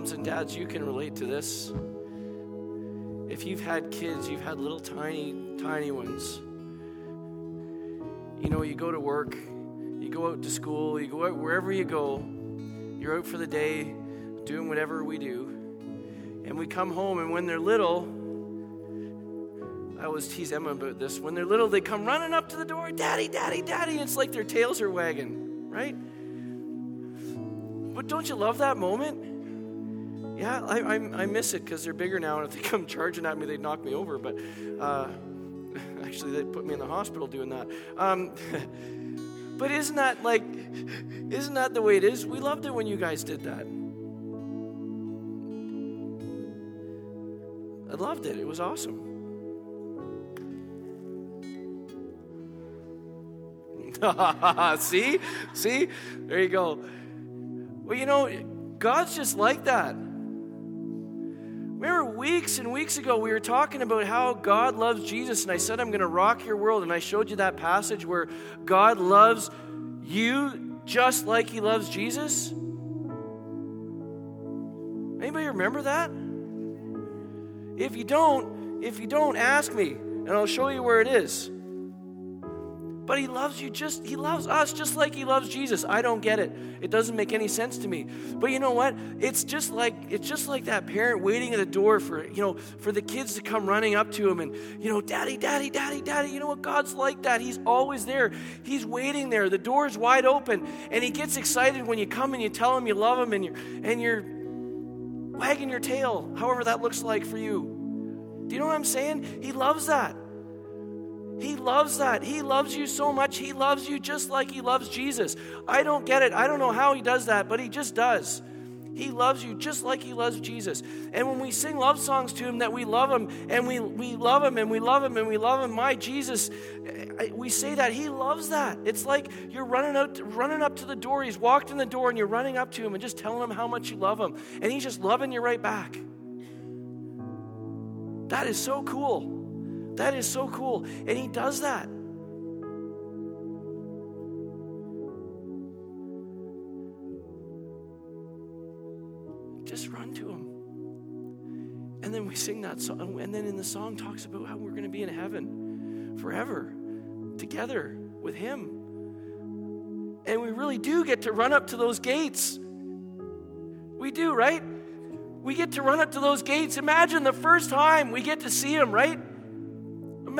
Moms and dads, you can relate to this. If you've had kids, you've had little tiny, tiny ones. You know, you go to work, you go out to school, you go out wherever you go, you're out for the day, doing whatever we do. And we come home, and when they're little, I always tease Emma about this. When they're little, they come running up to the door, Daddy, Daddy, Daddy. It's like their tails are wagging, right? But don't you love that moment? Yeah, I, I, I miss it because they're bigger now, and if they come charging at me, they'd knock me over. But uh, actually, they'd put me in the hospital doing that. Um, but isn't that like, isn't that the way it is? We loved it when you guys did that. I loved it. It was awesome. See? See? There you go. Well, you know, God's just like that. Weeks and weeks ago, we were talking about how God loves Jesus, and I said, I'm going to rock your world. And I showed you that passage where God loves you just like He loves Jesus. Anybody remember that? If you don't, if you don't, ask me, and I'll show you where it is. But he loves you just, he loves us just like he loves Jesus. I don't get it. It doesn't make any sense to me. But you know what? It's just like, it's just like that parent waiting at the door for, you know, for the kids to come running up to him and, you know, daddy, daddy, daddy, daddy. You know what? God's like that. He's always there. He's waiting there. The door's wide open. And he gets excited when you come and you tell him you love him and you're, and you're wagging your tail, however that looks like for you. Do you know what I'm saying? He loves that. He loves that. He loves you so much. He loves you just like He loves Jesus. I don't get it. I don't know how He does that, but He just does. He loves you just like He loves Jesus. And when we sing love songs to Him that we love Him and we, we love Him and we love Him and we love Him, my Jesus, we say that. He loves that. It's like you're running out, running up to the door. He's walked in the door and you're running up to Him and just telling Him how much you love Him. And He's just loving you right back. That is so cool. That is so cool. And he does that. Just run to him. And then we sing that song. And then in the song talks about how we're going to be in heaven forever together with him. And we really do get to run up to those gates. We do, right? We get to run up to those gates. Imagine the first time we get to see him, right?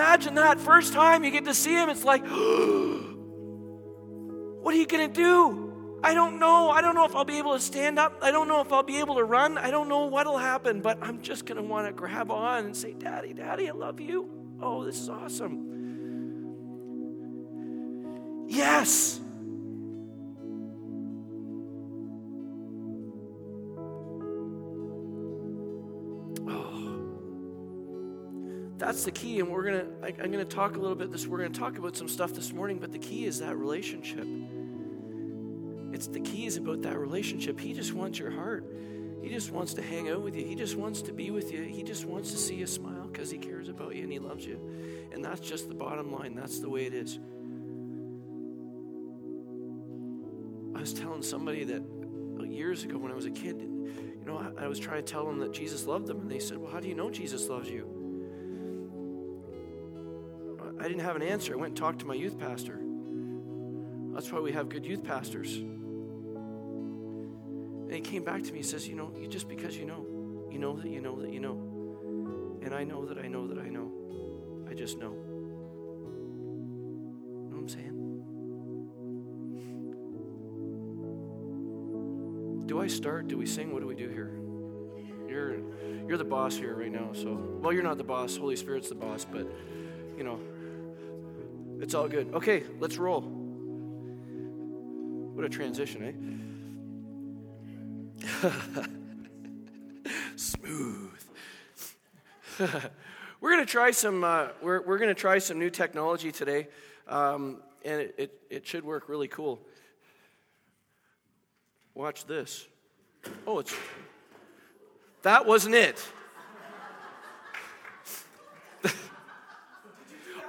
Imagine that first time you get to see him, it's like, what are you going to do? I don't know. I don't know if I'll be able to stand up. I don't know if I'll be able to run. I don't know what'll happen, but I'm just going to want to grab on and say, Daddy, Daddy, I love you. Oh, this is awesome. Yes. That's the key and we're gonna I, i'm gonna talk a little bit this we're gonna talk about some stuff this morning but the key is that relationship. It's the key is about that relationship. He just wants your heart. He just wants to hang out with you. He just wants to be with you. He just wants to see you smile because he cares about you and he loves you. And that's just the bottom line. That's the way it is. I was telling somebody that uh, years ago when i was a kid you know I, was trying to tell them that jesus loved them and they said well how do you know jesus loves you didn't have an answer. I went and talked to my youth pastor. That's why we have good youth pastors. And he came back to me and says, You know, you, just because you know, you know that you know that you know. And I know that I know that I know. I just know. You know what I'm saying? Do I start? Do we sing? What do we do here? You're, you're the boss here right now. So, well, you're not the boss. Holy Spirit's the boss, but, you know, it's all good. Okay, let's roll. What a transition, eh? Smooth. we're gonna try some. Uh, we're we're gonna try some new technology today, um, and it, it it should work really cool. Watch this. Oh, it's that wasn't it.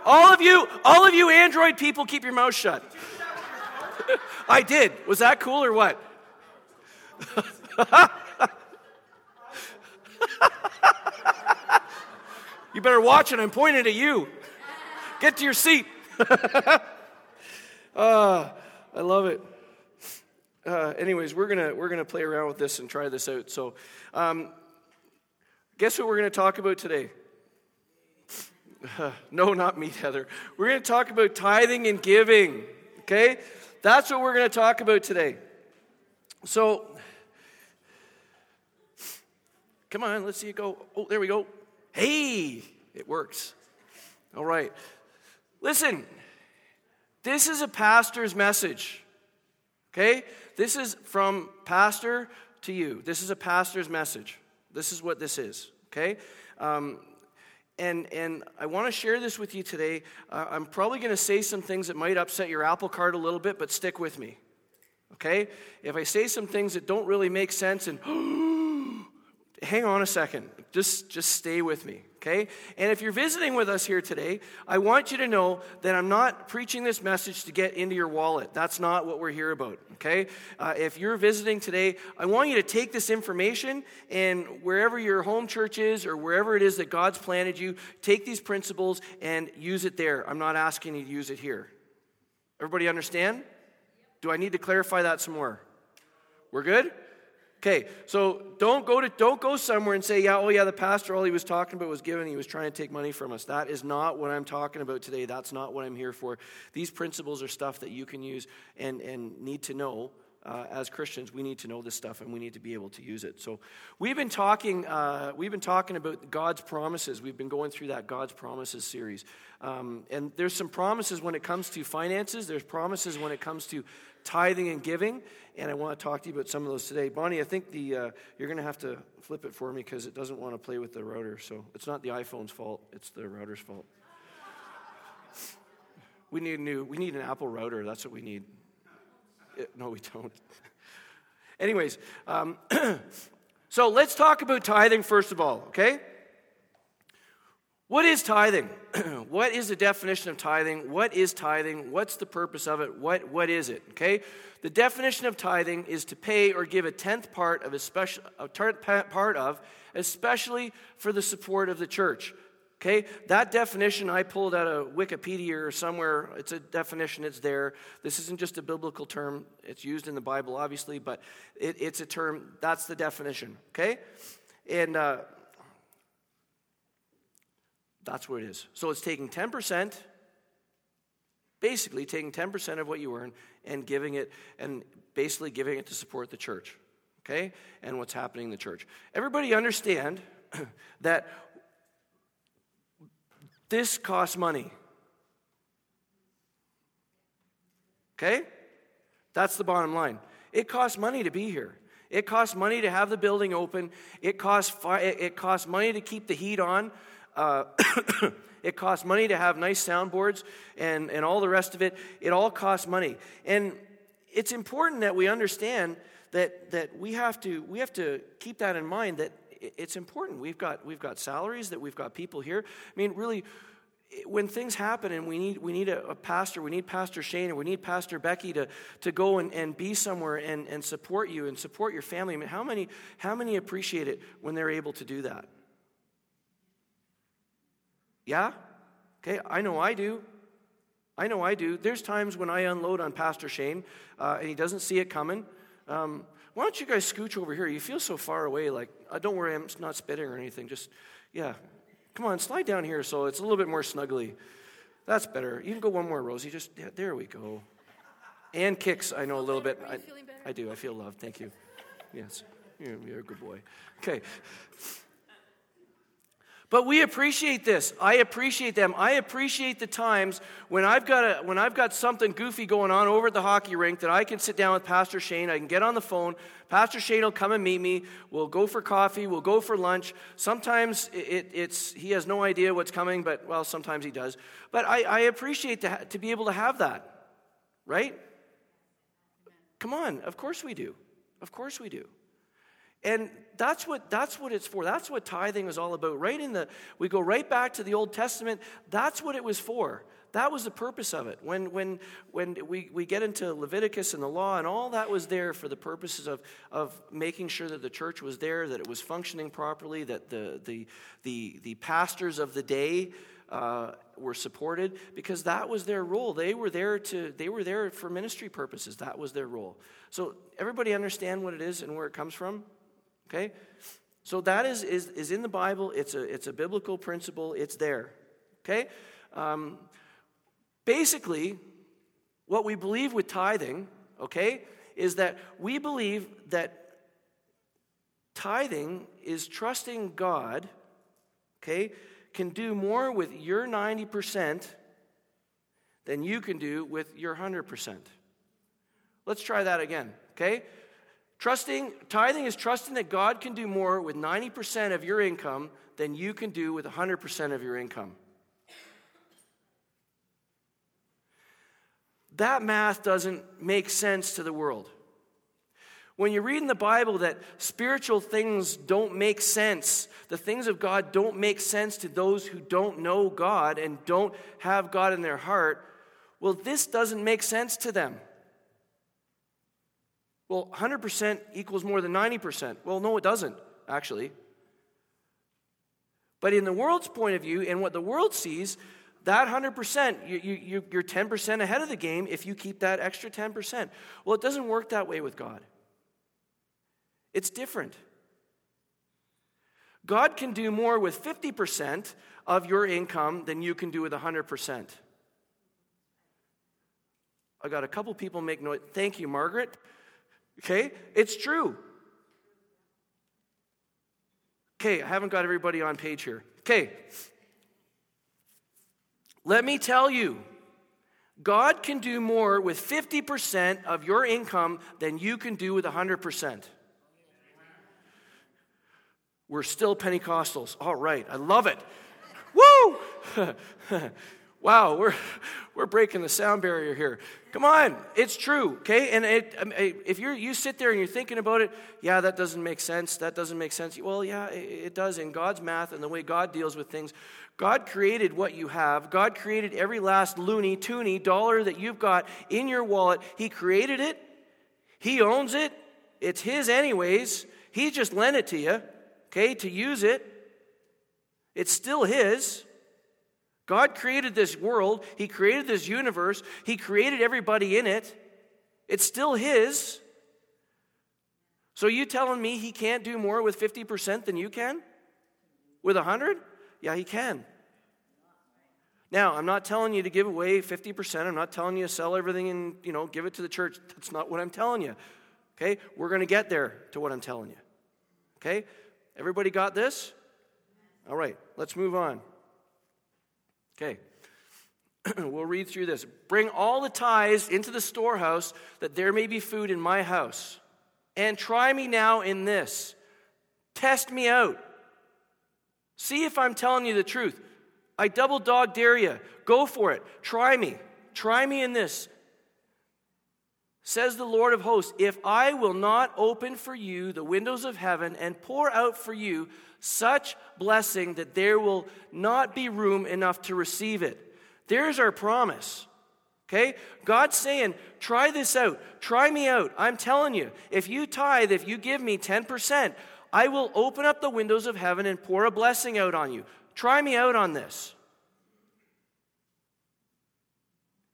All of you, all of you Android people, keep your mouth shut. I did. Was that cool or what? you better watch it. I'm pointing at you. Get to your seat. uh, I love it. Uh, anyways, we're gonna we're gonna play around with this and try this out. So, um, guess what we're gonna talk about today? no, not me, Heather. We're gonna talk about tithing and giving. Okay, that's what we're gonna talk about today. So, come on, let's see it go. Oh, there we go. Hey, it works. All right. Listen, this is a pastor's message. Okay? This is from pastor to you. This is a pastor's message. This is what this is. Okay? Um, and, and I want to share this with you today. Uh, I'm probably going to say some things that might upset your apple cart a little bit, but stick with me. Okay? If I say some things that don't really make sense and hang on a second. Just, just stay with me, okay? And if you're visiting with us here today, I want you to know that I'm not preaching this message to get into your wallet. That's not what we're here about, okay? Uh, if you're visiting today, I want you to take this information and wherever your home church is or wherever it is that God's planted you, take these principles and use it there. I'm not asking you to use it here. Everybody understand? Do I need to clarify that some more? We're good? Okay, so don't go to don't go somewhere and say, yeah, oh yeah, the pastor all he was talking about was giving, he was trying to take money from us. That is not what I'm talking about today. That's not what I'm here for. These principles are stuff that you can use and, and need to know. Uh, as Christians, we need to know this stuff and we need to be able to use it. So, we've been talking. Uh, we've been talking about God's promises. We've been going through that God's promises series, um, and there's some promises when it comes to finances. There's promises when it comes to tithing and giving, and I want to talk to you about some of those today. Bonnie, I think the uh, you're going to have to flip it for me because it doesn't want to play with the router. So it's not the iPhone's fault; it's the router's fault. We need a new. We need an Apple router. That's what we need. It, no, we don't. Anyways, um, so let's talk about tithing first of all. Okay. What is tithing? what is the definition of tithing? What is tithing? What's the purpose of it? What, what is it? Okay? The definition of tithing is to pay or give a tenth part of a special a tenth part of, especially for the support of the church. Okay, that definition I pulled out of Wikipedia or somewhere. It's a definition, it's there. This isn't just a biblical term, it's used in the Bible, obviously, but it, it's a term, that's the definition. Okay? And uh, that's where it is. So it's taking 10%, basically taking 10% of what you earn and giving it, and basically giving it to support the church, okay? And what's happening in the church. Everybody understand that this costs money. Okay? That's the bottom line. It costs money to be here. It costs money to have the building open. It costs, fi- it costs money to keep the heat on. Uh, it costs money to have nice soundboards and, and all the rest of it. It all costs money. And it's important that we understand that, that we, have to, we have to keep that in mind that it's important. We've got, we've got salaries, that we've got people here. I mean, really, when things happen and we need, we need a, a, pastor, we need Pastor Shane, or we need Pastor Becky to, to go and, and be somewhere and, and support you and support your family. I mean, how many, how many appreciate it when they're able to do that? Yeah? Okay, I know I do. I know I do. There's times when I unload on Pastor Shane uh, and he doesn't see it coming. Um, why don't you guys scooch over here? You feel so far away. Like, uh, don't worry, I'm not spitting or anything. Just, yeah. Come on, slide down here so it's a little bit more snuggly. That's better. You can go one more, Rosie. Just, yeah, there we go. And kicks, I know a little bit. I, I do. I feel loved. Thank you. Yes. You're, you're a good boy. Okay. But we appreciate this. I appreciate them. I appreciate the times when I've got a, when I've got something goofy going on over at the hockey rink that I can sit down with Pastor Shane. I can get on the phone. Pastor Shane will come and meet me. We'll go for coffee. We'll go for lunch. Sometimes it, it's he has no idea what's coming, but well, sometimes he does. But I, I appreciate to, to be able to have that, right? Come on, of course we do. Of course we do. And that's what, that's what it's for. That's what tithing is all about. Right in the, we go right back to the Old Testament. That's what it was for. That was the purpose of it. When, when, when we, we get into Leviticus and the law, and all that was there for the purposes of, of making sure that the church was there, that it was functioning properly, that the, the, the, the pastors of the day uh, were supported, because that was their role. They were, there to, they were there for ministry purposes. That was their role. So, everybody understand what it is and where it comes from? Okay? So, that is, is, is in the Bible. It's a, it's a biblical principle, it's there. Okay? Um, Basically, what we believe with tithing, okay, is that we believe that tithing is trusting God, okay, can do more with your 90% than you can do with your 100%. Let's try that again, okay? Trusting, tithing is trusting that God can do more with 90% of your income than you can do with 100% of your income. that math doesn't make sense to the world. When you read in the Bible that spiritual things don't make sense, the things of God don't make sense to those who don't know God and don't have God in their heart, well, this doesn't make sense to them. Well, 100% equals more than 90%. Well, no, it doesn't, actually. But in the world's point of view, and what the world sees, that 100%, you, you, you're 10% ahead of the game if you keep that extra 10%. Well, it doesn't work that way with God. It's different. God can do more with 50% of your income than you can do with 100%. I got a couple people make noise. Thank you, Margaret. Okay, it's true. Okay, I haven't got everybody on page here. Okay, let me tell you, God can do more with 50% of your income than you can do with 100%. We're still Pentecostals. All right, I love it. Woo! wow, we're, we're breaking the sound barrier here. Come on, it's true, okay? And it, if you you sit there and you're thinking about it, yeah, that doesn't make sense. That doesn't make sense. Well, yeah, it, it does in God's math and the way God deals with things. God created what you have. God created every last loonie, toonie, dollar that you've got in your wallet. He created it. He owns it. It's His, anyways. He just lent it to you, okay, to use it. It's still His. God created this world. He created this universe. He created everybody in it. It's still His. So you telling me He can't do more with 50% than you can? With 100? Yeah, he can. Now, I'm not telling you to give away 50%. I'm not telling you to sell everything and, you know, give it to the church. That's not what I'm telling you. Okay? We're going to get there to what I'm telling you. Okay? Everybody got this? All right, let's move on. Okay. we'll read through this. Bring all the tithes into the storehouse that there may be food in my house. And try me now in this. Test me out See if I'm telling you the truth. I double dog dare you. Go for it. Try me. Try me in this. Says the Lord of hosts, if I will not open for you the windows of heaven and pour out for you such blessing that there will not be room enough to receive it. There's our promise. Okay? God's saying, try this out. Try me out. I'm telling you, if you tithe, if you give me 10%, I will open up the windows of heaven and pour a blessing out on you. Try me out on this.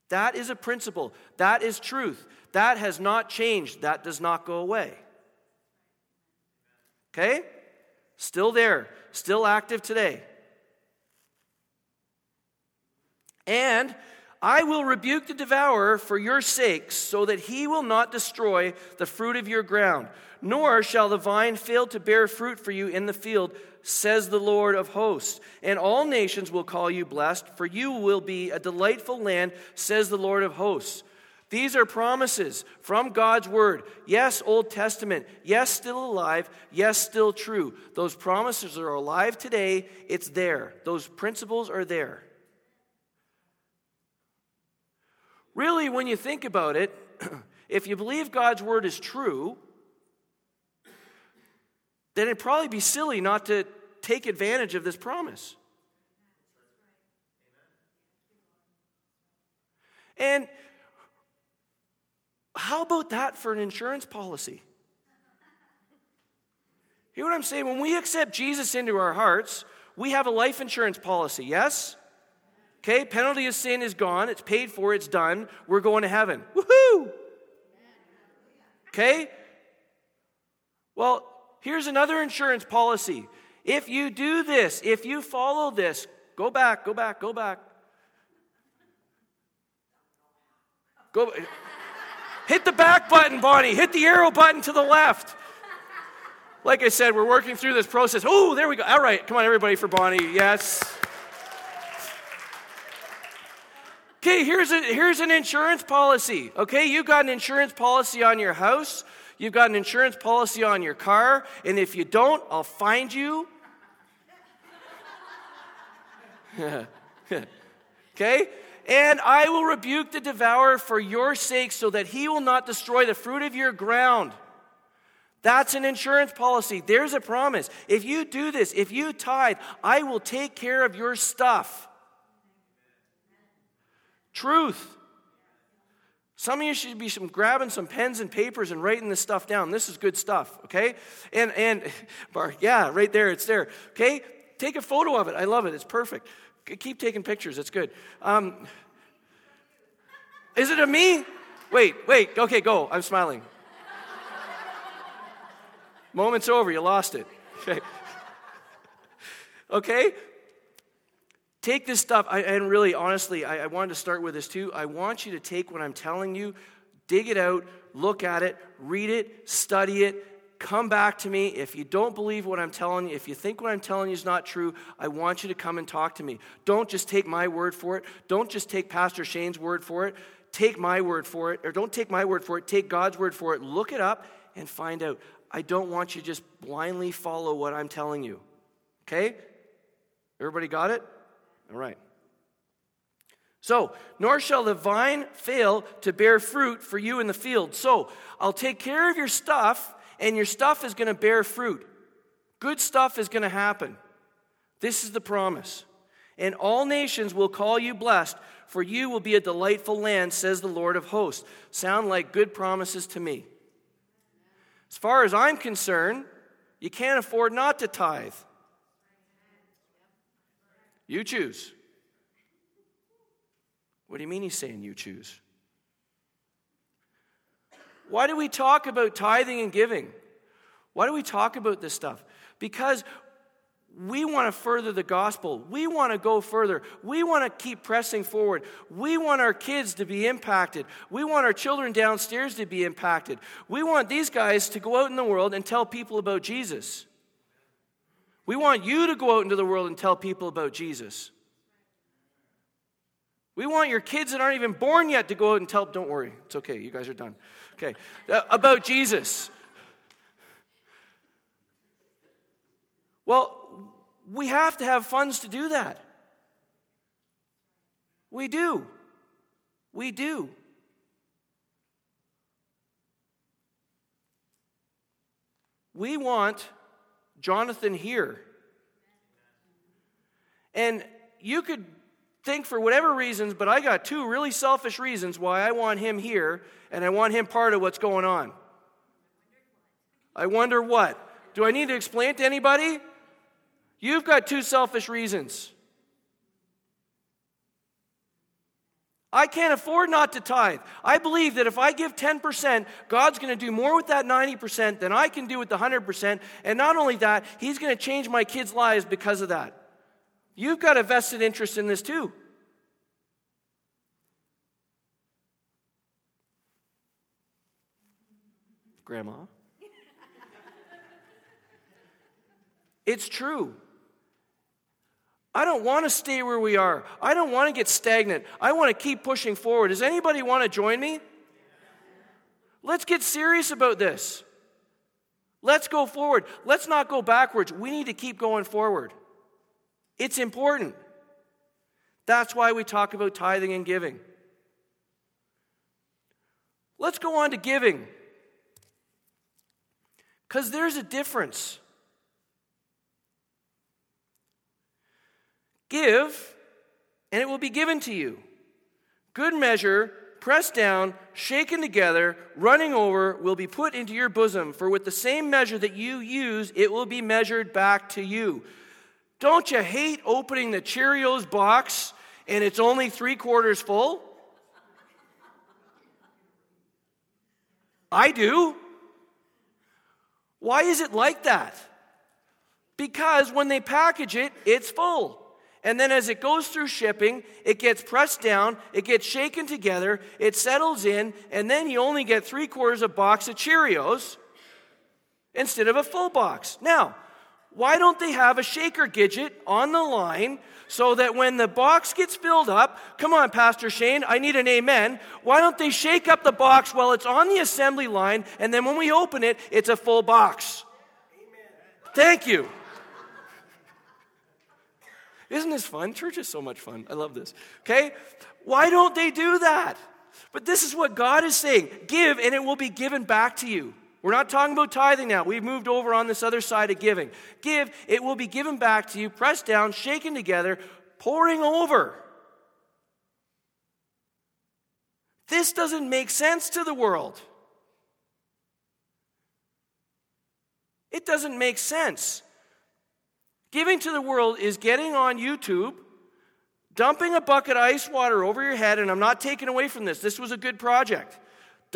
That is a principle. That is truth. That has not changed. That does not go away. Okay? Still there, still active today. And I will rebuke the devourer for your sakes, so that he will not destroy the fruit of your ground nor shall the vine fail to bear fruit for you in the field, says the Lord of hosts. And all nations will call you blessed, for you will be a delightful land, says the Lord of hosts. These are promises from God's word. Yes, Old Testament. Yes, still alive. Yes, still true. Those promises are alive today. It's there. Those principles are there. Really, when you think about it, if you believe God's word is true, then it'd probably be silly not to take advantage of this promise. And how about that for an insurance policy? Hear what I'm saying? When we accept Jesus into our hearts, we have a life insurance policy, yes? Okay, penalty of sin is gone, it's paid for, it's done. We're going to heaven. Woohoo! Okay? Well, here's another insurance policy. If you do this, if you follow this, go back, go back, go back. Go Hit the back button, Bonnie. Hit the arrow button to the left. Like I said, we're working through this process. Oh, there we go. All right, come on, everybody, for Bonnie. Yes. Okay, here's, a, here's an insurance policy. Okay, you've got an insurance policy on your house, you've got an insurance policy on your car, and if you don't, I'll find you. okay? And I will rebuke the devourer for your sake so that he will not destroy the fruit of your ground. That's an insurance policy. There's a promise. If you do this, if you tithe, I will take care of your stuff. Truth. Some of you should be some, grabbing some pens and papers and writing this stuff down. This is good stuff, okay? And and yeah, right there, it's there. Okay, take a photo of it. I love it. It's perfect. Keep taking pictures. It's good. Um, is it a me? Wait, wait. Okay, go. I'm smiling. Moment's over. You lost it. Okay. Okay? Take this stuff, I, and really, honestly, I, I wanted to start with this too. I want you to take what I'm telling you, dig it out, look at it, read it, study it, come back to me. If you don't believe what I'm telling you, if you think what I'm telling you is not true, I want you to come and talk to me. Don't just take my word for it. Don't just take Pastor Shane's word for it. Take my word for it, or don't take my word for it. Take God's word for it. Look it up and find out. I don't want you to just blindly follow what I'm telling you. Okay? Everybody got it? All right. So, nor shall the vine fail to bear fruit for you in the field. So, I'll take care of your stuff and your stuff is going to bear fruit. Good stuff is going to happen. This is the promise. And all nations will call you blessed, for you will be a delightful land, says the Lord of hosts. Sound like good promises to me. As far as I'm concerned, you can't afford not to tithe. You choose. What do you mean he's saying you choose? Why do we talk about tithing and giving? Why do we talk about this stuff? Because we want to further the gospel. We want to go further. We want to keep pressing forward. We want our kids to be impacted. We want our children downstairs to be impacted. We want these guys to go out in the world and tell people about Jesus. We want you to go out into the world and tell people about Jesus. We want your kids that aren't even born yet to go out and tell, don't worry, it's okay, you guys are done. Okay, uh, about Jesus. Well, we have to have funds to do that. We do. We do. We want Jonathan here. And you could think for whatever reasons, but I got two really selfish reasons why I want him here and I want him part of what's going on. I wonder what. Do I need to explain to anybody? You've got two selfish reasons. I can't afford not to tithe. I believe that if I give 10%, God's going to do more with that 90% than I can do with the 100%. And not only that, He's going to change my kids' lives because of that. You've got a vested interest in this too. Grandma. it's true. I don't want to stay where we are. I don't want to get stagnant. I want to keep pushing forward. Does anybody want to join me? Let's get serious about this. Let's go forward. Let's not go backwards. We need to keep going forward. It's important. That's why we talk about tithing and giving. Let's go on to giving. Because there's a difference. Give, and it will be given to you. Good measure, pressed down, shaken together, running over, will be put into your bosom. For with the same measure that you use, it will be measured back to you. Don't you hate opening the Cheerios box and it's only three quarters full? I do. Why is it like that? Because when they package it, it's full. And then as it goes through shipping, it gets pressed down, it gets shaken together, it settles in, and then you only get three quarters of a box of Cheerios instead of a full box. Now, why don't they have a shaker gidget on the line so that when the box gets filled up, come on, Pastor Shane, I need an amen. Why don't they shake up the box while it's on the assembly line, and then when we open it, it's a full box? Amen. Thank you. Isn't this fun? Church is so much fun. I love this. Okay? Why don't they do that? But this is what God is saying give, and it will be given back to you. We're not talking about tithing now. We've moved over on this other side of giving. Give, it will be given back to you, pressed down, shaken together, pouring over. This doesn't make sense to the world. It doesn't make sense. Giving to the world is getting on YouTube, dumping a bucket of ice water over your head, and I'm not taking away from this. This was a good project.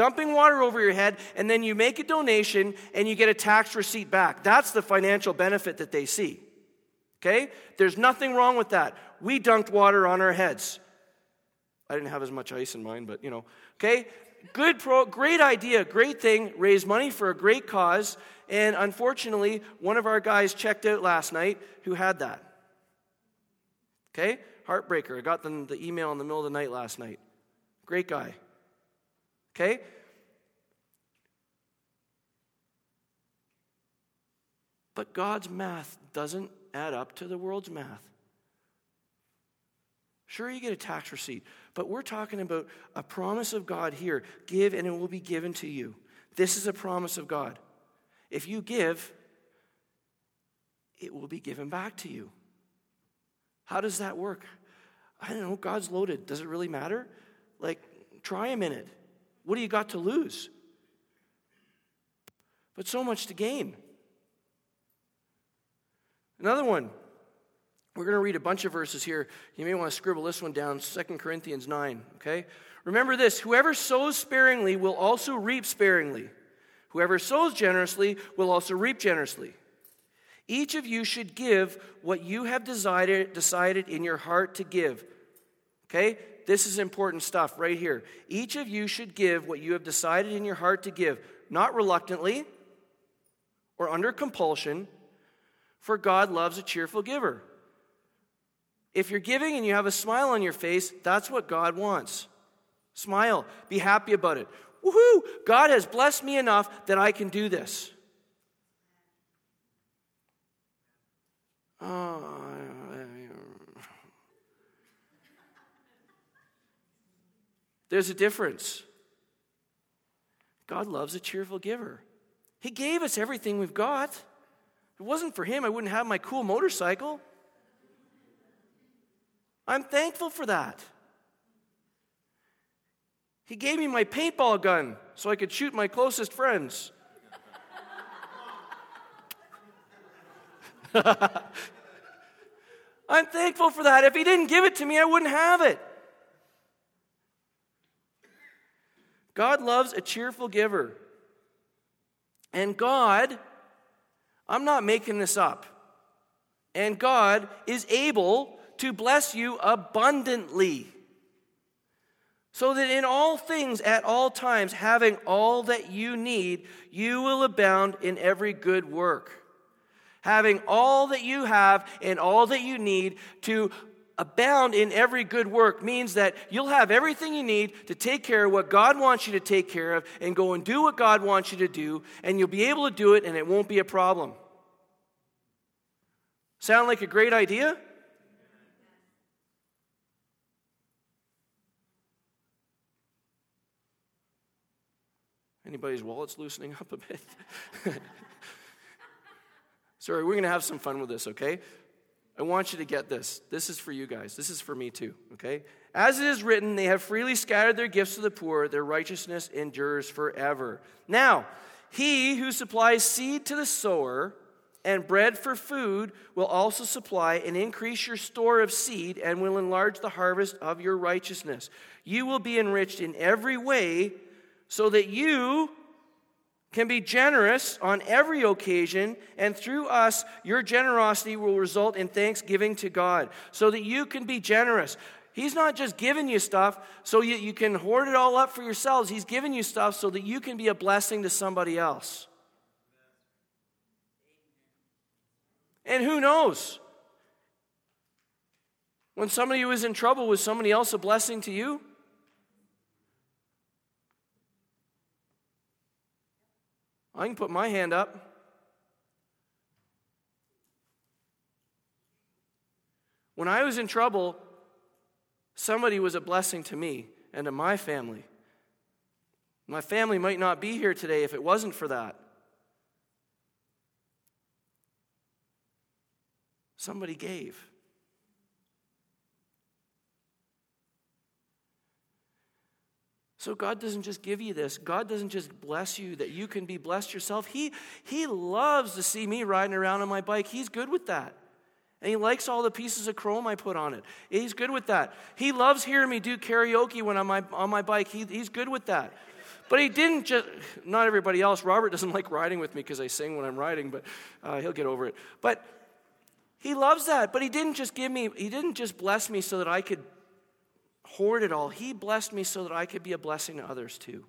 Dumping water over your head, and then you make a donation and you get a tax receipt back. That's the financial benefit that they see. Okay? There's nothing wrong with that. We dunked water on our heads. I didn't have as much ice in mine, but you know. Okay? Good pro, great idea, great thing, raise money for a great cause, and unfortunately, one of our guys checked out last night who had that. Okay? Heartbreaker. I got the, the email in the middle of the night last night. Great guy. Okay? But God's math doesn't add up to the world's math. Sure, you get a tax receipt, but we're talking about a promise of God here give and it will be given to you. This is a promise of God. If you give, it will be given back to you. How does that work? I don't know. God's loaded. Does it really matter? Like, try a minute. What do you got to lose? But so much to gain. Another one. We're going to read a bunch of verses here. You may want to scribble this one down 2 Corinthians 9, okay? Remember this whoever sows sparingly will also reap sparingly. Whoever sows generously will also reap generously. Each of you should give what you have decided, decided in your heart to give. Okay? This is important stuff right here. Each of you should give what you have decided in your heart to give, not reluctantly or under compulsion, for God loves a cheerful giver. If you're giving and you have a smile on your face, that's what God wants. Smile, be happy about it. Woohoo! God has blessed me enough that I can do this. Oh, there's a difference. God loves a cheerful giver. He gave us everything we've got. If it wasn't for Him, I wouldn't have my cool motorcycle. I'm thankful for that. He gave me my paintball gun so I could shoot my closest friends. I'm thankful for that. If He didn't give it to me, I wouldn't have it. God loves a cheerful giver. And God, I'm not making this up, and God is able to bless you abundantly so that in all things, at all times, having all that you need, you will abound in every good work. Having all that you have and all that you need to abound in every good work means that you'll have everything you need to take care of what God wants you to take care of and go and do what God wants you to do, and you'll be able to do it and it won't be a problem. Sound like a great idea? Anybody's wallet's loosening up a bit? Sorry, we're going to have some fun with this, okay? I want you to get this. This is for you guys. This is for me too, okay? As it is written, they have freely scattered their gifts to the poor, their righteousness endures forever. Now, he who supplies seed to the sower and bread for food will also supply and increase your store of seed and will enlarge the harvest of your righteousness. You will be enriched in every way so that you can be generous on every occasion, and through us, your generosity will result in thanksgiving to God, so that you can be generous. He's not just giving you stuff so you, you can hoard it all up for yourselves. He's giving you stuff so that you can be a blessing to somebody else. And who knows? When somebody was in trouble, was somebody else a blessing to you? I can put my hand up. When I was in trouble, somebody was a blessing to me and to my family. My family might not be here today if it wasn't for that. Somebody gave. So God doesn't just give you this. God doesn't just bless you that you can be blessed yourself. He, he loves to see me riding around on my bike. He's good with that. And he likes all the pieces of chrome I put on it. He's good with that. He loves hearing me do karaoke when I'm on my, on my bike. He, he's good with that. But he didn't just, not everybody else. Robert doesn't like riding with me because I sing when I'm riding, but uh, he'll get over it. But he loves that. But he didn't just give me, he didn't just bless me so that I could hoard it all. He blessed me so that I could be a blessing to others too.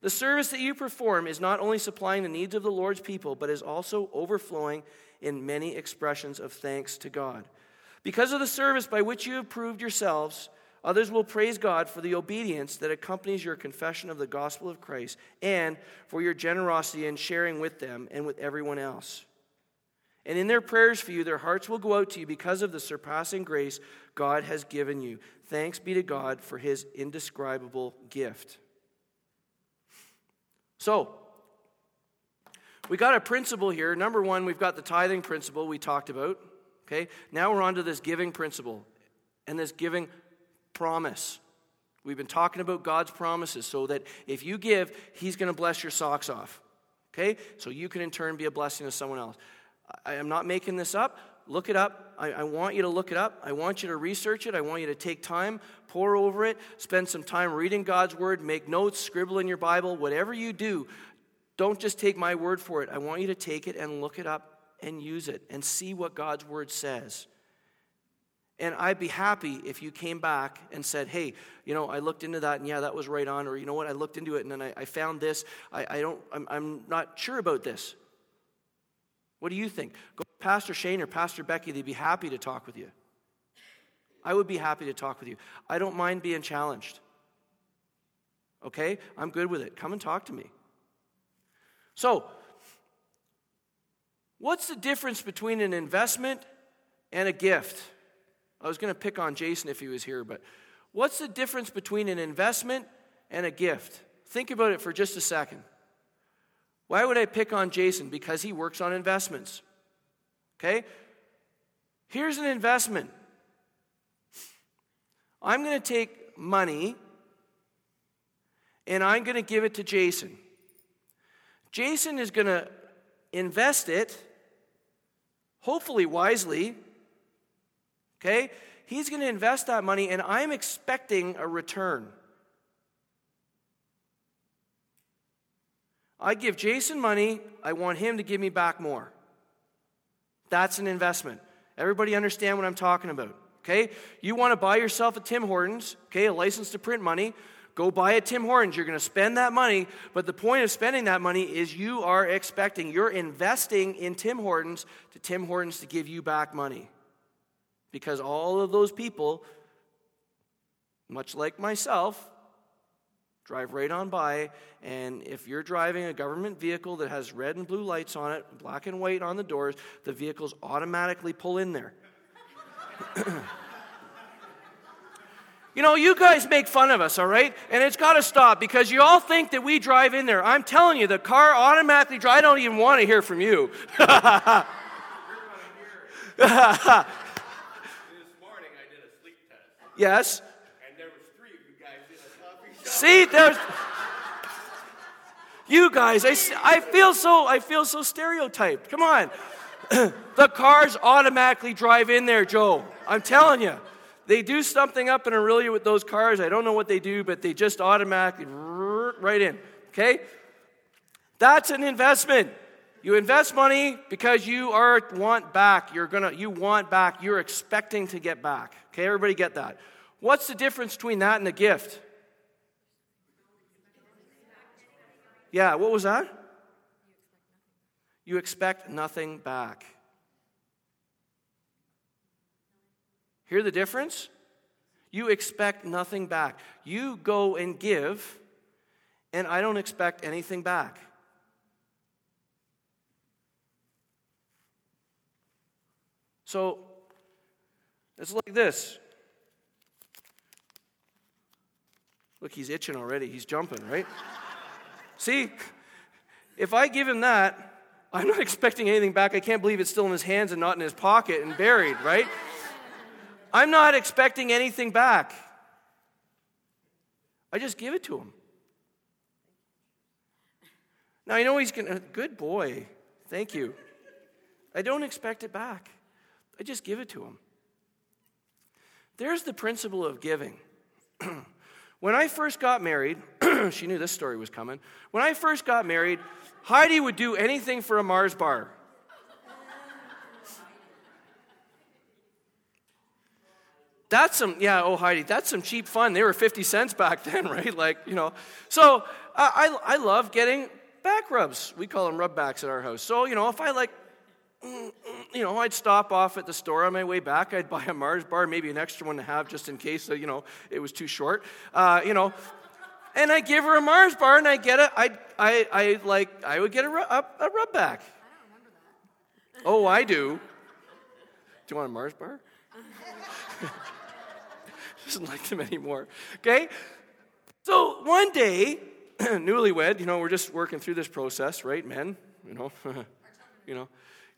The service that you perform is not only supplying the needs of the Lord's people, but is also overflowing in many expressions of thanks to God. Because of the service by which you have proved yourselves, others will praise God for the obedience that accompanies your confession of the gospel of Christ and for your generosity in sharing with them and with everyone else. And in their prayers for you, their hearts will go out to you because of the surpassing grace God has given you. Thanks be to God for his indescribable gift. So, we got a principle here. Number one, we've got the tithing principle we talked about. Okay, now we're on to this giving principle and this giving promise. We've been talking about God's promises so that if you give, He's going to bless your socks off. Okay, so you can in turn be a blessing to someone else. I am not making this up. Look it up. I, I, want you to look it up. I want you to research it. I want you to take time, pour over it, spend some time reading God's word, make notes, scribble in your Bible, whatever you do. Don't just take my word for it. I want you to take it and look it up and use it and see what God's word says. And I'd be happy if you came back and said, hey, you know, I looked into that and yeah, that was right on. Or you know what, I looked into it and then I, I found this. I, I don't, I'm, I'm not sure about this. What do you think? Go Pastor Shane or Pastor Becky, they'd be happy to talk with you. I would be happy to talk with you. I don't mind being challenged. Okay? I'm good with it. Come and talk to me. So, what's the difference between an investment and a gift? I was going to pick on Jason if he was here, but what's the difference between an investment and a gift? Think about it for just a second. Why would I pick on Jason? Because he works on investments. Okay? Here's an investment. I'm going to take money and I'm going to give it to Jason. Jason is going to invest it, hopefully wisely. Okay? He's going to invest that money, and I'm expecting a return. I give Jason money, I want him to give me back more. That's an investment. Everybody understand what I'm talking about, okay? You want to buy yourself a Tim Hortons, okay, a license to print money. Go buy a Tim Hortons. You're going to spend that money, but the point of spending that money is you are expecting, you're investing in Tim Hortons to Tim Hortons to give you back money. Because all of those people, much like myself, drive right on by. And if you're driving a government vehicle that has red and blue lights on it, black and white on the doors, the vehicles automatically pull in there. you know, you guys make fun of us, all right? And it's got to stop because you all think that we drive in there. I'm telling you, the car automatically drives. I don't even want to hear from you. This morning I did a sleep test, yes. and there was three of you guys in a coffee shop. See, there's you guys. I, I feel so I feel so stereotyped. Come on, the cars automatically drive in there, Joe. I'm telling you, they do something up in Orillia with those cars. I don't know what they do, but they just automatically right in. Okay, that's an investment. You invest money because you are want back. You're gonna you want back. You're expecting to get back. Okay, everybody get that. What's the difference between that and a gift? Yeah, what was that? You expect nothing back. Hear the difference? You expect nothing back. You go and give, and I don't expect anything back. So, it's like this. Look, he's itching already. He's jumping, right? See, if I give him that, I'm not expecting anything back. I can't believe it's still in his hands and not in his pocket and buried, right? I'm not expecting anything back. I just give it to him. Now, I know he's going to, good boy. Thank you. I don't expect it back. I just give it to him. There's the principle of giving. when I first got married, she knew this story was coming. When I first got married, Heidi would do anything for a Mars bar. That's some, yeah, oh, Heidi, that's some cheap fun. They were 50 cents back then, right? Like, you know. So I, I, I love getting back rubs. We call them rub backs at our house. So, you know, if I like, mm, you know, I'd stop off at the store on my way back. I'd buy a Mars bar, maybe an extra one to have just in case, you know, it was too short. Uh, you know, and I give her a Mars bar, and I get a, I, I, I like, I would get a, ru- a, a rub back. Oh, I do. Do you want a Mars bar? Doesn't like them anymore. Okay? So one day, newlywed, you know, we're just working through this process, right, men? You know, you know.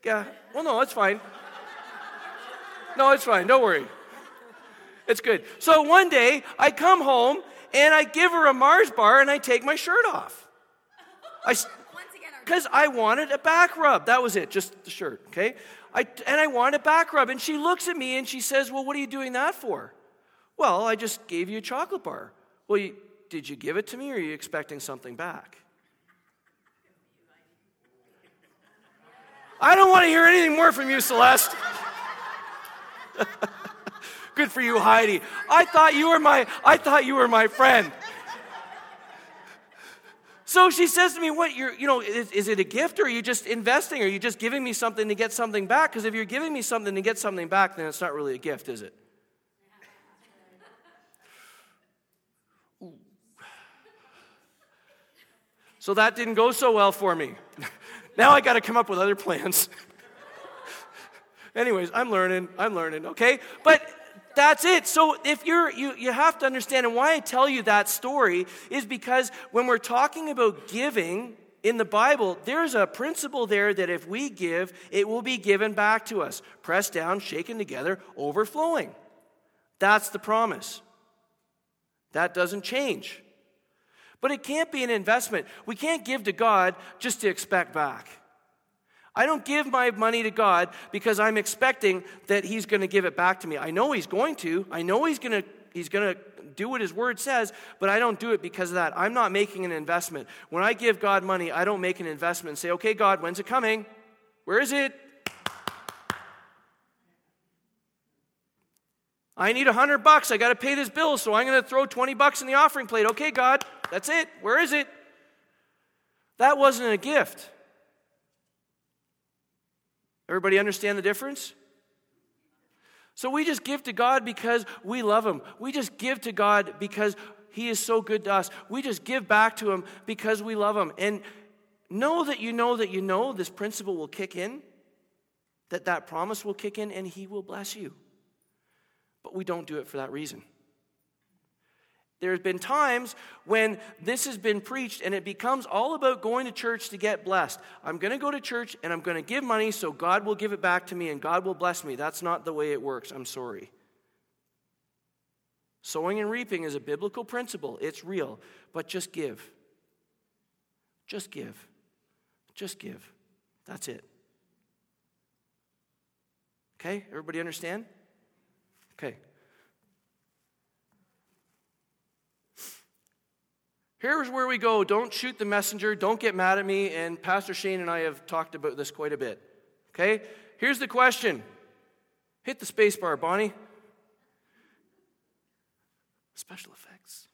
Yeah. Well, no, it's fine. No, it's fine. Don't worry. It's good. So one day, I come home and I give her a Mars bar and I take my shirt off. I, Once again, our because I wanted a back rub. That was it, just the shirt, okay? I, and I wanted a back rub. And she looks at me and she says, Well, what are you doing that for? Well, I just gave you a chocolate bar. Well, you, did you give it to me or are you expecting something back? I don't want to hear anything more from you, Celeste. Good for you, Heidi. I thought you were my I thought you were my friend. So she says to me, "What you're, you know, is, is it a gift or are you just investing? Or are you just giving me something to get something back? Because if you're giving me something to get something back, then it's not really a gift, is it?" Ooh. So that didn't go so well for me. now I got to come up with other plans. Anyways, I'm learning. I'm learning. Okay, but that's it. So if you're you, you have to understand, and why I tell you that story is because when we're talking about giving in the Bible, there's a principle there that if we give, it will be given back to us, pressed down, shaken together, overflowing. That's the promise. That doesn't change. But it can't be an investment. We can't give to God just to expect back. I don't give my money to God because I'm expecting that He's going to give it back to me. I know He's going to. I know He's going to. He's going to do what His Word says, but I don't do it because of that. I'm not making an investment. When I give God money, I don't make an investment and say, "Okay, God, when's it coming? Where is it?" I need a hundred bucks. I got to pay this bill, so I'm going to throw twenty bucks in the offering plate. Okay, God, that's it. Where is it? That wasn't a gift. Everybody understand the difference? So we just give to God because we love Him. We just give to God because He is so good to us. We just give back to Him because we love Him. And know that you know that you know this principle will kick in, that that promise will kick in, and He will bless you. But we don't do it for that reason. There's been times when this has been preached and it becomes all about going to church to get blessed. I'm going to go to church and I'm going to give money so God will give it back to me and God will bless me. That's not the way it works. I'm sorry. Sowing and reaping is a biblical principle, it's real, but just give. Just give. Just give. That's it. Okay? Everybody understand? Okay. Here's where we go. Don't shoot the messenger. Don't get mad at me. And Pastor Shane and I have talked about this quite a bit. Okay? Here's the question Hit the space bar, Bonnie. Special effects.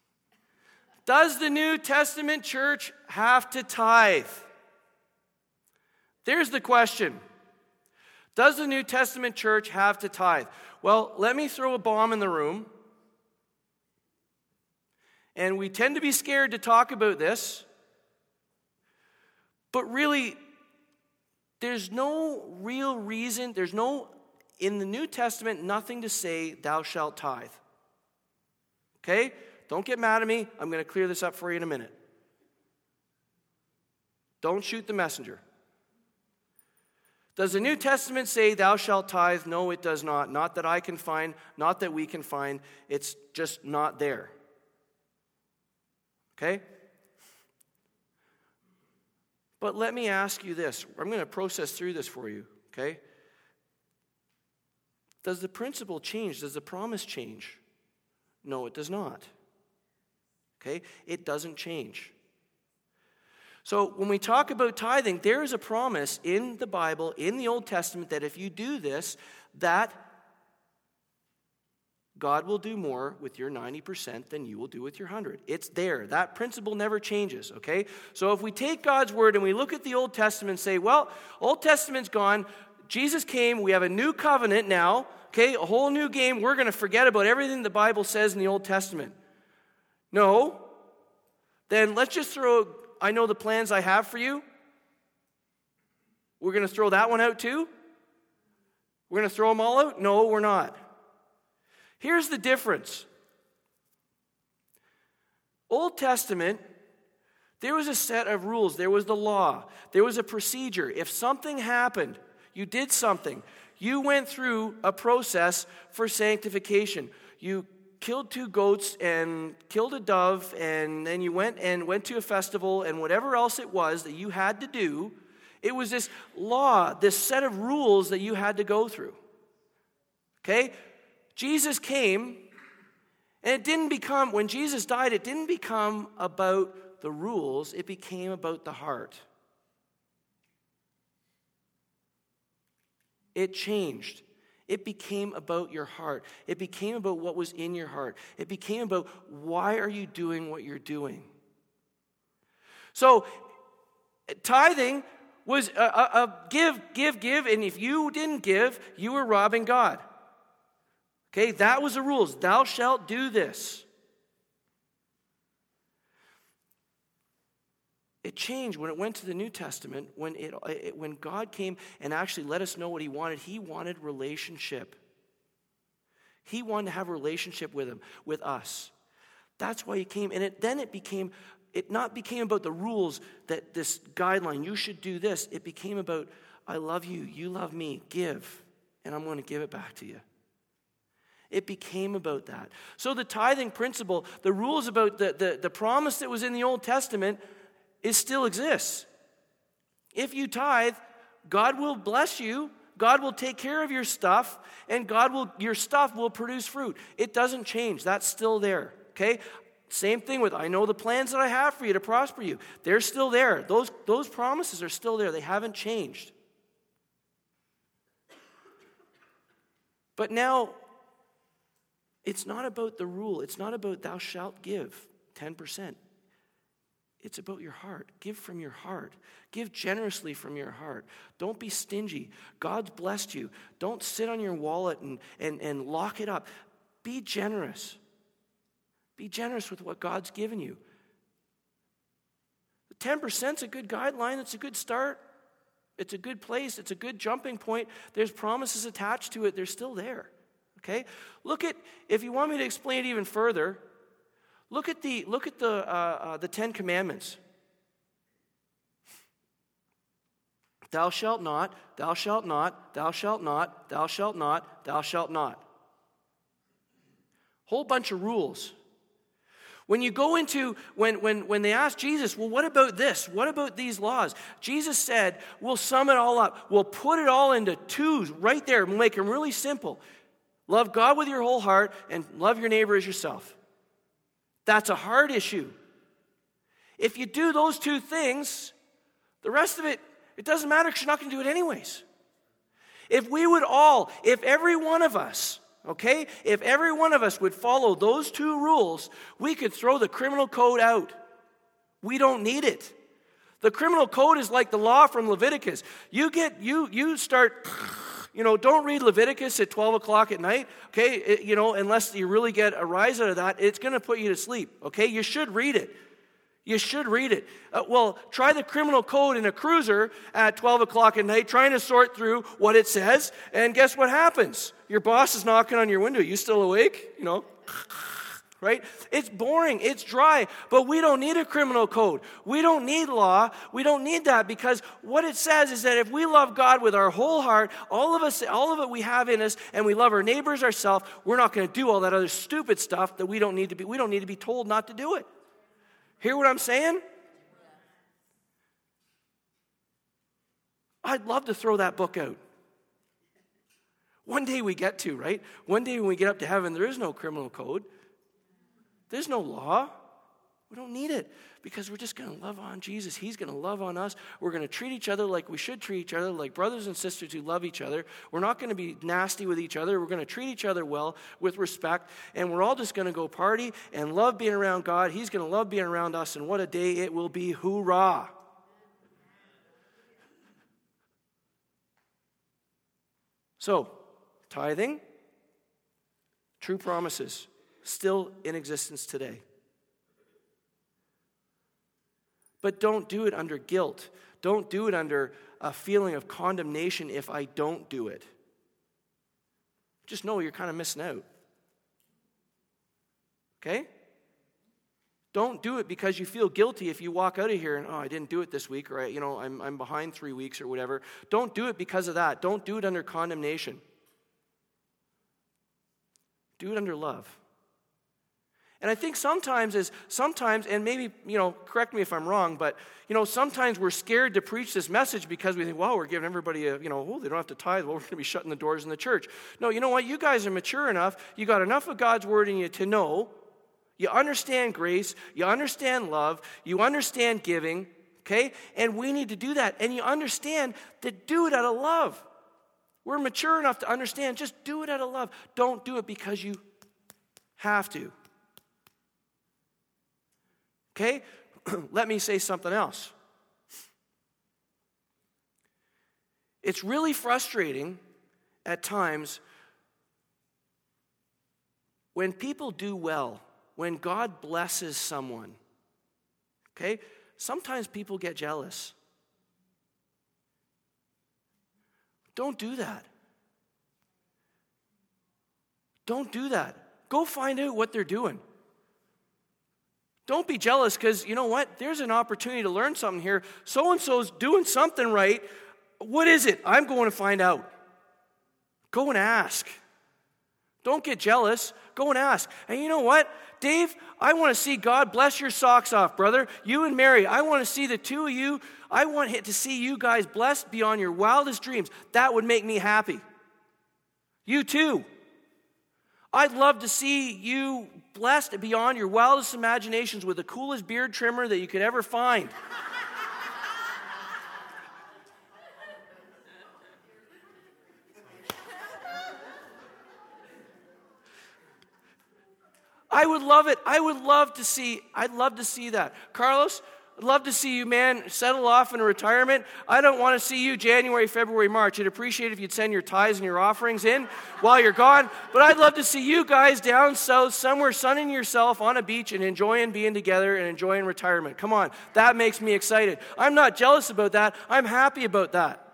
Does the New Testament church have to tithe? There's the question. Does the New Testament church have to tithe? Well, let me throw a bomb in the room. And we tend to be scared to talk about this. But really, there's no real reason, there's no, in the New Testament, nothing to say, thou shalt tithe. Okay? Don't get mad at me. I'm going to clear this up for you in a minute. Don't shoot the messenger. Does the New Testament say, Thou shalt tithe? No, it does not. Not that I can find, not that we can find. It's just not there. Okay? But let me ask you this. I'm going to process through this for you, okay? Does the principle change? Does the promise change? No, it does not. Okay? It doesn't change. So, when we talk about tithing, there is a promise in the Bible, in the Old Testament, that if you do this, that God will do more with your 90% than you will do with your 100. It's there. That principle never changes, okay? So if we take God's word and we look at the Old Testament and say, well, Old Testament's gone, Jesus came, we have a new covenant now, okay? A whole new game. We're going to forget about everything the Bible says in the Old Testament. No. Then let's just throw I know the plans I have for you. We're going to throw that one out too? We're going to throw them all out? No, we're not. Here's the difference Old Testament, there was a set of rules, there was the law, there was a procedure. If something happened, you did something, you went through a process for sanctification. You killed two goats and killed a dove, and then you went and went to a festival and whatever else it was that you had to do. It was this law, this set of rules that you had to go through. Okay? Jesus came, and it didn't become, when Jesus died, it didn't become about the rules, it became about the heart. It changed. It became about your heart. It became about what was in your heart. It became about why are you doing what you're doing? So, tithing was a, a, a give, give, give, and if you didn't give, you were robbing God. Okay, that was the rules. Thou shalt do this. It changed when it went to the New Testament, when, it, it, when God came and actually let us know what He wanted. He wanted relationship. He wanted to have a relationship with Him, with us. That's why He came. And it, then it became, it not became about the rules that this guideline, you should do this. It became about, I love you, you love me, give, and I'm going to give it back to you. It became about that. So the tithing principle, the rules about the, the, the promise that was in the Old Testament, it still exists. If you tithe, God will bless you. God will take care of your stuff, and God will your stuff will produce fruit. It doesn't change. That's still there. Okay? Same thing with I know the plans that I have for you to prosper you. They're still there. Those, those promises are still there. They haven't changed. But now, it's not about the rule. It's not about thou shalt give 10%. It's about your heart. Give from your heart. Give generously from your heart. Don't be stingy. God's blessed you. Don't sit on your wallet and, and, and lock it up. Be generous. Be generous with what God's given you. 10% is a good guideline, it's a good start. It's a good place, it's a good jumping point. There's promises attached to it, they're still there. Okay? Look at, if you want me to explain it even further, Look at the, look at the, uh, uh, the Ten Commandments. Thou shalt not, thou shalt not, thou shalt not, thou shalt not, thou shalt not. Whole bunch of rules. When you go into, when, when, when they ask Jesus, well, what about this? What about these laws? Jesus said, we'll sum it all up. We'll put it all into twos right there. We'll make them really simple. Love God with your whole heart and love your neighbor as yourself. That's a hard issue. If you do those two things, the rest of it, it doesn't matter because you're not going to do it anyways. If we would all, if every one of us, okay, if every one of us would follow those two rules, we could throw the criminal code out. We don't need it. The criminal code is like the law from Leviticus. You get, you, you start you know, don't read Leviticus at 12 o'clock at night, okay? It, you know, unless you really get a rise out of that, it's going to put you to sleep, okay? You should read it. You should read it. Uh, well, try the criminal code in a cruiser at 12 o'clock at night, trying to sort through what it says, and guess what happens? Your boss is knocking on your window. You still awake? You know? Right? It's boring, it's dry, but we don't need a criminal code. We don't need law. We don't need that because what it says is that if we love God with our whole heart, all of us, all of it we have in us, and we love our neighbors ourselves, we're not going to do all that other stupid stuff that we don't need to be, we don't need to be told not to do it. Hear what I'm saying? I'd love to throw that book out. One day we get to, right? One day when we get up to heaven, there is no criminal code. There's no law. We don't need it because we're just going to love on Jesus. He's going to love on us. We're going to treat each other like we should treat each other, like brothers and sisters who love each other. We're not going to be nasty with each other. We're going to treat each other well with respect. And we're all just going to go party and love being around God. He's going to love being around us. And what a day it will be. Hoorah! So, tithing, true promises still in existence today. But don't do it under guilt. Don't do it under a feeling of condemnation if I don't do it. Just know you're kind of missing out. Okay? Don't do it because you feel guilty if you walk out of here and, oh, I didn't do it this week, or, you know, I'm, I'm behind three weeks or whatever. Don't do it because of that. Don't do it under condemnation. Do it under love. And I think sometimes is sometimes, and maybe, you know, correct me if I'm wrong, but you know, sometimes we're scared to preach this message because we think, well, we're giving everybody a, you know, oh, they don't have to tithe. Well, we're going to be shutting the doors in the church. No, you know what? You guys are mature enough. You got enough of God's word in you to know. You understand grace. You understand love. You understand giving. Okay? And we need to do that. And you understand to do it out of love. We're mature enough to understand. Just do it out of love. Don't do it because you have to. Okay? Let me say something else. It's really frustrating at times when people do well, when God blesses someone. Okay? Sometimes people get jealous. Don't do that. Don't do that. Go find out what they're doing. Don't be jealous because you know what? There's an opportunity to learn something here. So and so's doing something right. What is it? I'm going to find out. Go and ask. Don't get jealous. Go and ask. And you know what? Dave, I want to see God bless your socks off, brother. You and Mary, I want to see the two of you. I want to see you guys blessed beyond your wildest dreams. That would make me happy. You too. I'd love to see you blessed beyond your wildest imaginations with the coolest beard trimmer that you could ever find. I would love it. I would love to see I'd love to see that. Carlos, I'd love to see you, man, settle off in retirement. I don't want to see you January, February, March. I'd appreciate if you'd send your tithes and your offerings in while you're gone. But I'd love to see you guys down south somewhere sunning yourself on a beach and enjoying being together and enjoying retirement. Come on, that makes me excited. I'm not jealous about that. I'm happy about that.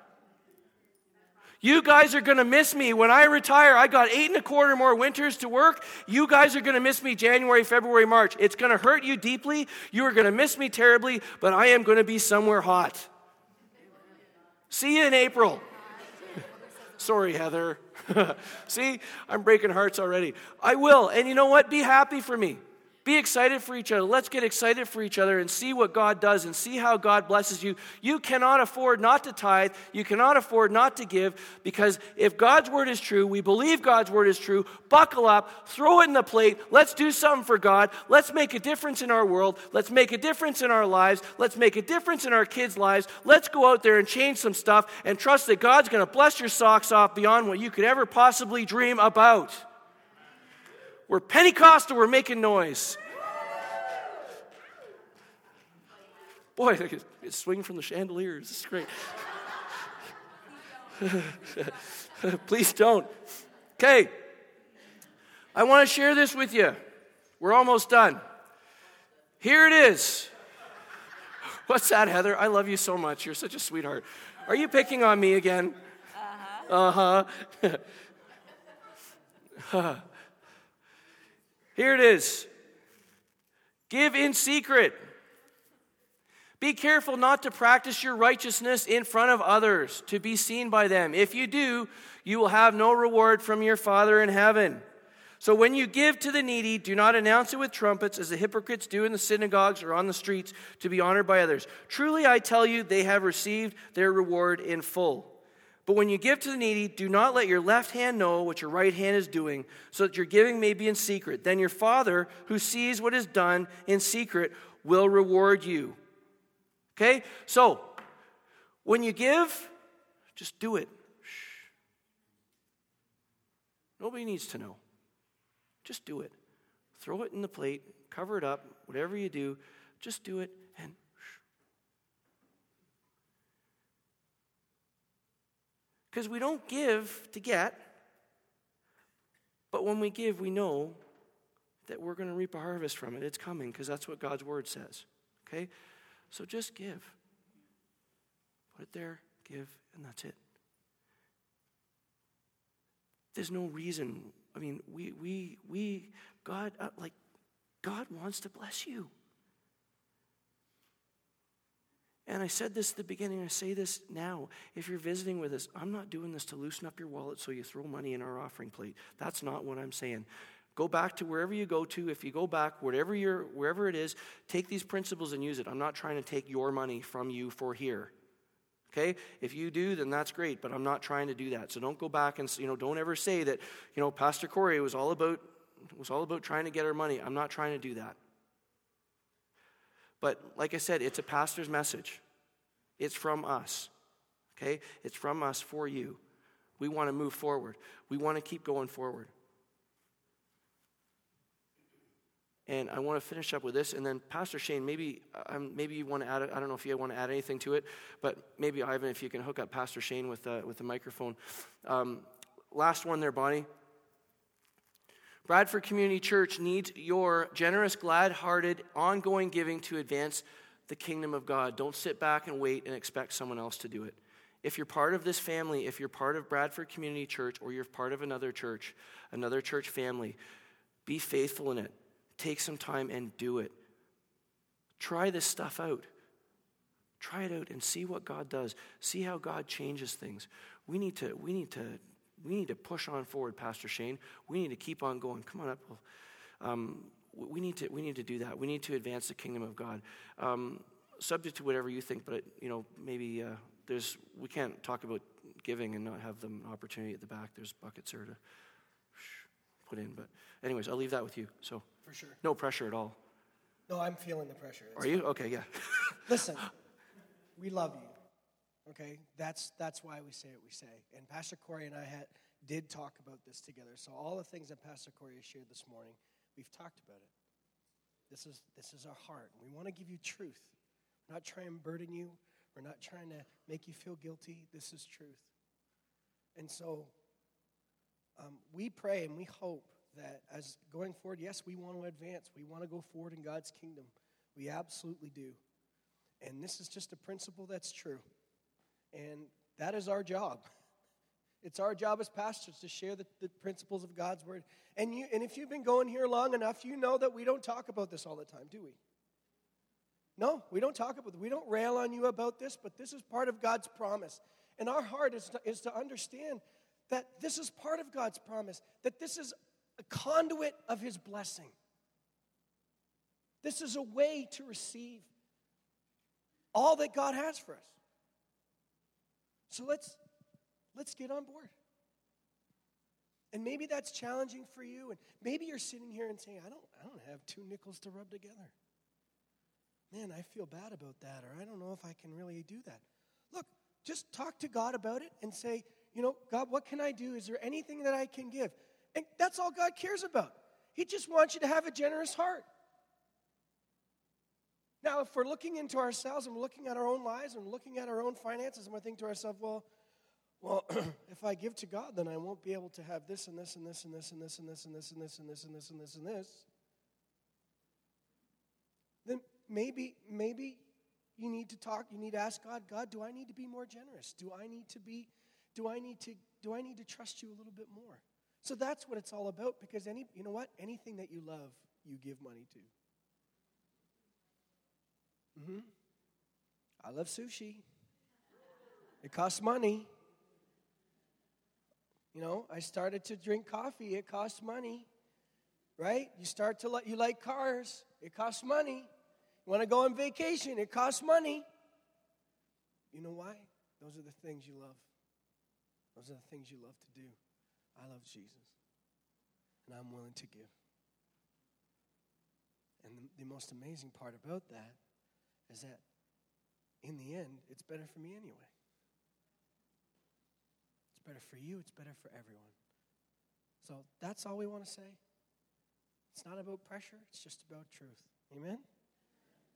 You guys are going to miss me. When I retire, I got eight and a quarter more winters to work. You guys are going to miss me January, February, March. It's going to hurt you deeply. You are going to miss me terribly, but I am going to be somewhere hot. See you in April. Sorry, Heather. See, I'm breaking hearts already. I will. And you know what? Be happy for me. Be excited for each other. Let's get excited for each other and see what God does and see how God blesses you. You cannot afford not to tithe. You cannot afford not to give because if God's word is true, we believe God's word is true, buckle up, throw it in the plate. Let's do something for God. Let's make a difference in our world. Let's make a difference in our lives. Let's make a difference in our kids' lives. Let's go out there and change some stuff and trust that God's going to bless your socks off beyond what you could ever possibly dream about. We're Pentecostal, we're making noise. Boy, it's swinging from the chandeliers. This is great. Please don't. Okay. I want to share this with you. We're almost done. Here it is. What's that, Heather? I love you so much. You're such a sweetheart. Are you picking on me again? Uh huh. Uh huh. Here it is give in secret. Be careful not to practice your righteousness in front of others to be seen by them. If you do, you will have no reward from your Father in heaven. So when you give to the needy, do not announce it with trumpets as the hypocrites do in the synagogues or on the streets to be honored by others. Truly, I tell you, they have received their reward in full. But when you give to the needy, do not let your left hand know what your right hand is doing, so that your giving may be in secret. Then your Father, who sees what is done in secret, will reward you. Okay? So, when you give, just do it. Shh. Nobody needs to know. Just do it. Throw it in the plate, cover it up, whatever you do, just do it and Because we don't give to get, but when we give, we know that we're going to reap a harvest from it. It's coming because that's what God's word says. Okay? So just give. Put it there, give, and that's it. There's no reason. I mean, we, we, we, God, uh, like, God wants to bless you. And I said this at the beginning, I say this now. If you're visiting with us, I'm not doing this to loosen up your wallet so you throw money in our offering plate. That's not what I'm saying. Go back to wherever you go to. If you go back, wherever, you're, wherever it is, take these principles and use it. I'm not trying to take your money from you for here. Okay? If you do, then that's great, but I'm not trying to do that. So don't go back and, you know, don't ever say that, you know, Pastor Cory was all about, was all about trying to get our money. I'm not trying to do that. But like I said, it's a pastor's message. It's from us. Okay? It's from us for you. We want to move forward. We want to keep going forward. And I want to finish up with this, and then Pastor Shane, maybe um, maybe you want to add. I don't know if you want to add anything to it, but maybe Ivan, if you can hook up Pastor Shane with uh, with the microphone. Um, last one there, Bonnie. Bradford Community Church needs your generous, glad hearted, ongoing giving to advance the kingdom of God. Don't sit back and wait and expect someone else to do it. If you're part of this family, if you're part of Bradford Community Church or you're part of another church, another church family, be faithful in it. Take some time and do it. Try this stuff out. Try it out and see what God does. See how God changes things. We need to, we need to we need to push on forward, Pastor Shane. We need to keep on going. Come on up. Um, we, need to, we need to do that. We need to advance the kingdom of God. Um, subject to whatever you think, but you know, maybe uh, there's we can't talk about giving and not have them an opportunity at the back. There's buckets there to put in. But anyways, I'll leave that with you. So for sure, no pressure at all. No, I'm feeling the pressure. It's Are you okay? Yeah. Listen, we love you. Okay, that's that's why we say what we say. And Pastor Cory and I had did talk about this together. So all the things that Pastor Cory shared this morning, we've talked about it. This is this is our heart. We want to give you truth. We're not trying to burden you. We're not trying to make you feel guilty. This is truth. And so um, we pray and we hope that as going forward, yes, we want to advance. We want to go forward in God's kingdom. We absolutely do. And this is just a principle that's true. And that is our job, It's our job as pastors to share the, the principles of God's word. And, you, and if you've been going here long enough, you know that we don't talk about this all the time, do we? No, we don't talk about it. We don't rail on you about this, but this is part of God's promise. And our heart is to, is to understand that this is part of God's promise, that this is a conduit of His blessing. This is a way to receive all that God has for us. So let's let's get on board. And maybe that's challenging for you and maybe you're sitting here and saying I don't I don't have two nickels to rub together. Man, I feel bad about that or I don't know if I can really do that. Look, just talk to God about it and say, you know, God, what can I do? Is there anything that I can give? And that's all God cares about. He just wants you to have a generous heart. Now, if we're looking into ourselves and we're looking at our own lives and looking at our own finances, and we're thinking to ourselves, well, well, if I give to God, then I won't be able to have this and this and this and this and this and this and this and this and this and this and this and this. Then maybe, maybe you need to talk, you need to ask God, God, do I need to be more generous? Do I need to be, do I need to, do I need to trust you a little bit more? So that's what it's all about because any, you know what? Anything that you love, you give money to. Mm-hmm. I love sushi. It costs money. You know, I started to drink coffee. It costs money, right? You start to like you like cars. It costs money. You want to go on vacation. It costs money. You know why? Those are the things you love. Those are the things you love to do. I love Jesus, and I'm willing to give. And the, the most amazing part about that is that in the end, it's better for me anyway. It's better for you, it's better for everyone. So that's all we want to say. It's not about pressure, it's just about truth. Amen?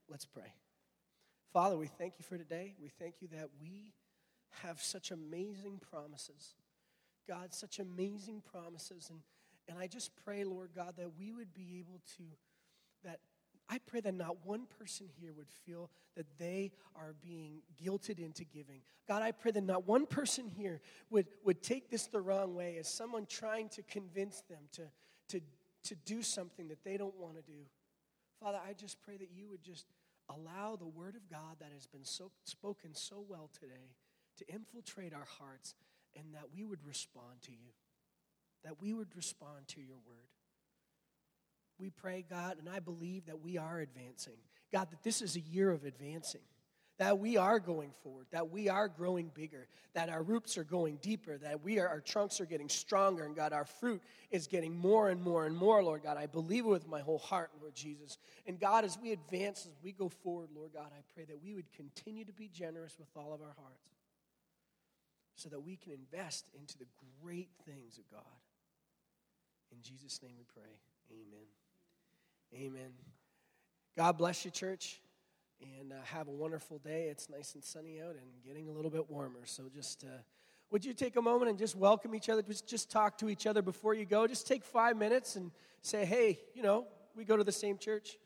Let's pray. Father, we thank you for today. We thank you that we have such amazing promises. God, such amazing promises. And, and I just pray, Lord God, that we would be able to, that I pray that not one person here would feel that they are being guilted into giving. God, I pray that not one person here would, would take this the wrong way as someone trying to convince them to, to, to do something that they don't want to do. Father, I just pray that you would just allow the word of God that has been so, spoken so well today to infiltrate our hearts and that we would respond to you, that we would respond to your word we pray, God, and I believe that we are advancing. God, that this is a year of advancing, that we are going forward, that we are growing bigger, that our roots are going deeper, that we are, our trunks are getting stronger, and God, our fruit is getting more and more and more, Lord God. I believe it with my whole heart, Lord Jesus. And God, as we advance, as we go forward, Lord God, I pray that we would continue to be generous with all of our hearts so that we can invest into the great things of God. In Jesus' name we pray. Amen. Amen. God bless you, church, and uh, have a wonderful day. It's nice and sunny out and getting a little bit warmer. So just. Uh, would you take a moment and just welcome each other? Just, just talk to each other before you go. Just take five minutes and say, hey, you know, we go to the same church.